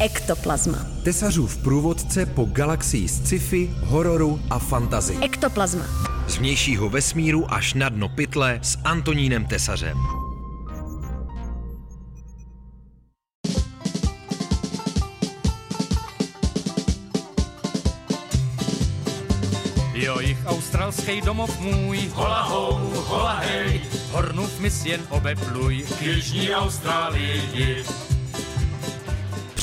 Ektoplazma. Tesařův průvodce po galaxii sci-fi, hororu a fantazy. Ektoplazma. Z vnějšího vesmíru až na dno pytle s Antonínem Tesařem. Jo, jich australský domov můj, hola ho, hola hej, hornův mis jen obepluj, k jižní Austrálii.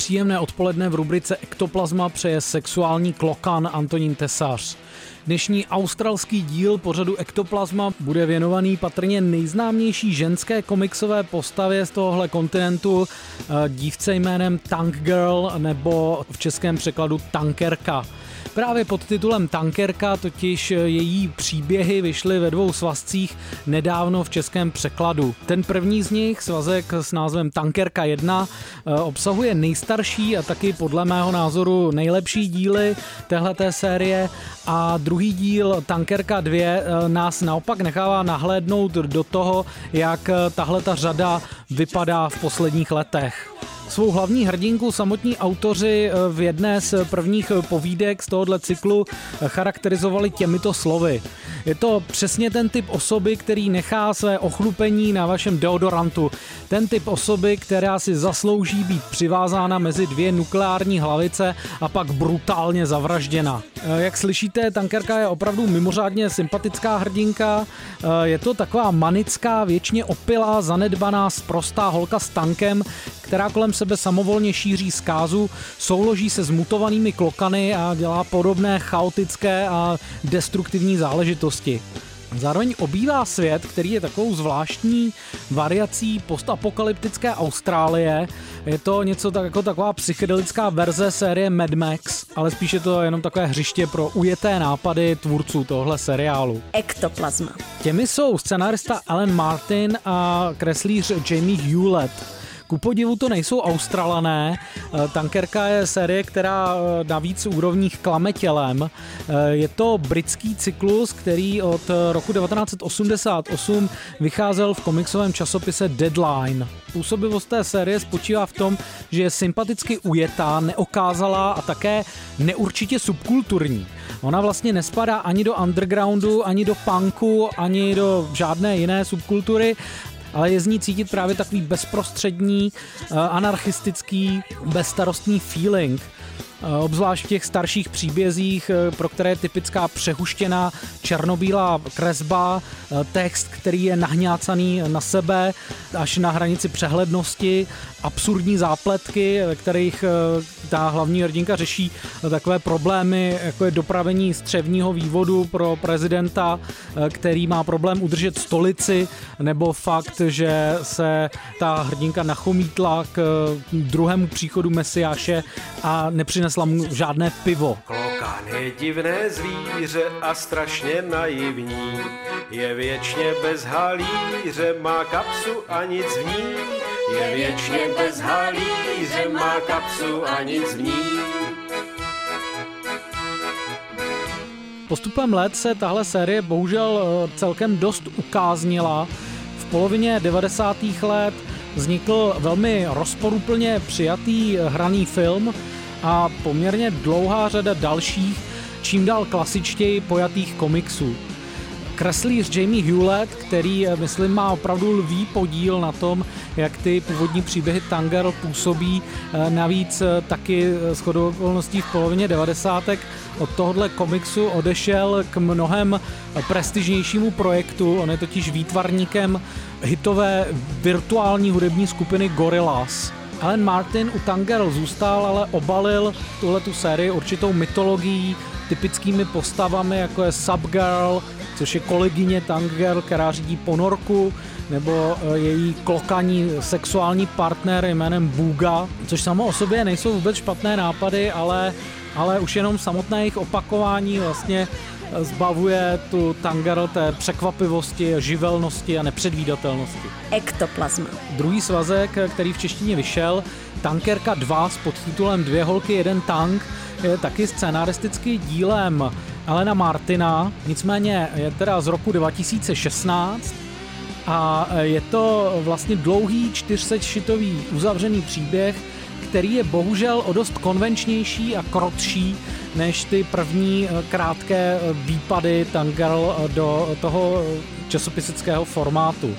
Příjemné odpoledne v rubrice Ektoplazma přeje sexuální klokan Antonín Tesař. Dnešní australský díl pořadu Ektoplazma bude věnovaný patrně nejznámější ženské komiksové postavě z tohohle kontinentu, eh, dívce jménem Tank Girl nebo v českém překladu Tankerka. Právě pod titulem Tankerka totiž její příběhy vyšly ve dvou svazcích nedávno v českém překladu. Ten první z nich, svazek s názvem Tankerka 1, eh, obsahuje nejstarší a taky podle mého názoru nejlepší díly téhleté série a druhý díl Tankerka 2 eh, nás naopak nechává nahlédnout do toho, jak eh, tahle ta řada vypadá v posledních letech. Svou hlavní hrdinku samotní autoři eh, v jedné z prvních povídek z tohohle cyklu charakterizovali těmito slovy. Je to přesně ten typ osoby, který nechá své ochlupení na vašem deodorantu. Ten typ osoby, která si zaslouží být přivázána mezi dvě nukleární hlavice a pak brutálně zavražděna. Eh, jak slyšíte, tankerka je opravdu mimořádně sympatická hrdinka. Eh, je to taková manická, věčně opilá, zanedbaná, sprostá holka s tankem, která kolem sebe samovolně šíří zkázu, souloží se zmutovanými klokany a dělá podobné chaotické a destruktivní záležitosti. Zároveň obývá svět, který je takovou zvláštní variací postapokalyptické Austrálie. Je to něco tak, jako taková psychedelická verze série Mad Max, ale spíše to jenom takové hřiště pro ujeté nápady tvůrců tohle seriálu. Ektoplazma. Těmi jsou scenárista Alan Martin a kreslíř Jamie Hewlett. Ku podivu to nejsou Australané. Eh, Tankerka je série, která eh, na víc úrovních klame tělem. Eh, je to britský cyklus, který od roku 1988 vycházel v komiksovém časopise Deadline. Působivost té série spočívá v tom, že je sympaticky ujetá, neokázalá a také neurčitě subkulturní. Ona vlastně nespadá ani do undergroundu, ani do punku, ani do žádné jiné subkultury ale je z ní cítit právě takový bezprostřední, eh, anarchistický, bezstarostný feeling. Eh, obzvlášť v těch starších příbězích, eh, pro které je typická přehuštěná černobílá kresba, text, který je nahňácaný na sebe až na hranici přehlednosti, absurdní zápletky, ve kterých ta hlavní hrdinka řeší takové problémy, jako je dopravení střevního vývodu pro prezidenta, který má problém udržet stolici, nebo fakt, že se ta hrdinka nachomítla k druhému příchodu Mesiáše a nepřinesla mu žádné pivo. Klokan je divné zvíře a strašně naivní. Je věčně bez halíře, má kapsu a nic v ní. Je věčně bez halíře, má kapsu a nic v ní. Postupem let se tahle série bohužel eh, celkem dost ukáznila. V polovině 90. let vznikl velmi rozporuplně přijatý hraný film a poměrně dlouhá řada dalších, čím dál klasičtěji pojatých komiksů kreslíř Jamie Hewlett, který, eh, myslím, má opravdu lvý podíl na tom, jak ty původní příběhy Tanger působí. Eh, navíc eh, taky s okolností v polovině 90. od tohohle komiksu odešel k mnohem prestižnějšímu projektu. On je totiž výtvarníkem hitové virtuální hudební skupiny Gorillaz. Alan Martin u Tangirl zůstal, ale obalil tuhle tu sérii určitou mytologií, typickými postavami, jako je Subgirl, což je kolegyně Tangirl, která řídí ponorku, nebo e, její klokaní sexuální partner jménem Buga, což samo o sobě nejsou vůbec špatné nápady, ale, ale už jenom samotné jejich opakování vlastně e, zbavuje tu Tangirl té překvapivosti, živelnosti a nepředvídatelnosti. Ektoplazma. Druhý svazek, který v češtině vyšel, Tankerka 2 s podtitulem Dvě holky, jeden tank, je taky scenaristický dílem Elena Martina, nicméně je teda z roku 2016 a je to vlastně dlouhý čtyřsečšitový uzavřený příběh, který je bohužel o dost konvenčnější a krotší než ty první eh, krátké eh, výpady Tangirl eh, do toho časopisického formátu.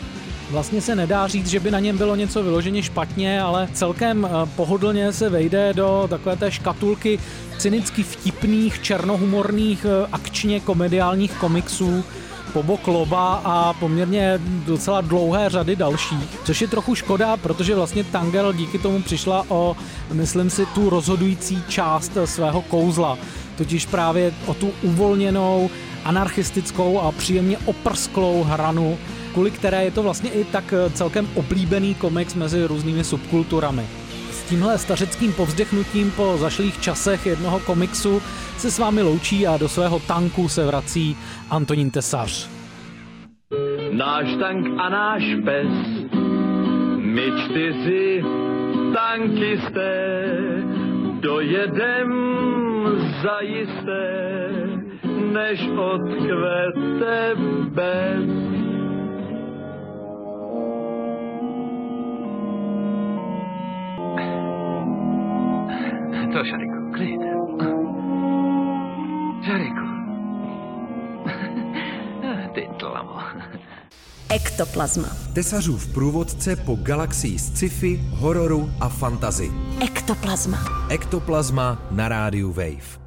Vlastně se nedá říct, že by na něm bylo něco vyloženě špatně, ale celkem pohodlně se vejde do takové té škatulky cynicky vtipných, černohumorných, akčně komediálních komiksů, Pobok Loba a poměrně docela dlouhé řady dalších, což je trochu škoda, protože vlastně Tangel díky tomu přišla o, myslím si, tu rozhodující část svého kouzla, totiž právě o tu uvolněnou, anarchistickou a příjemně oprsklou hranu, kvůli které je to vlastně i tak celkem oblíbený komiks mezi různými subkulturami tímhle stařeckým povzdechnutím po zašlých časech jednoho komiksu se s vámi loučí a do svého tanku se vrací Antonín Tesař. Náš tank a náš pes, my čtyři tankisté, dojedem zajisté, než odkvete bez. To, Šariku, klid. Šariku. Ty tlamo. Ektoplazma. Tesařův průvodce po galaxii sci-fi, hororu a fantazy. Ektoplazma. Ektoplazma na rádiu Wave.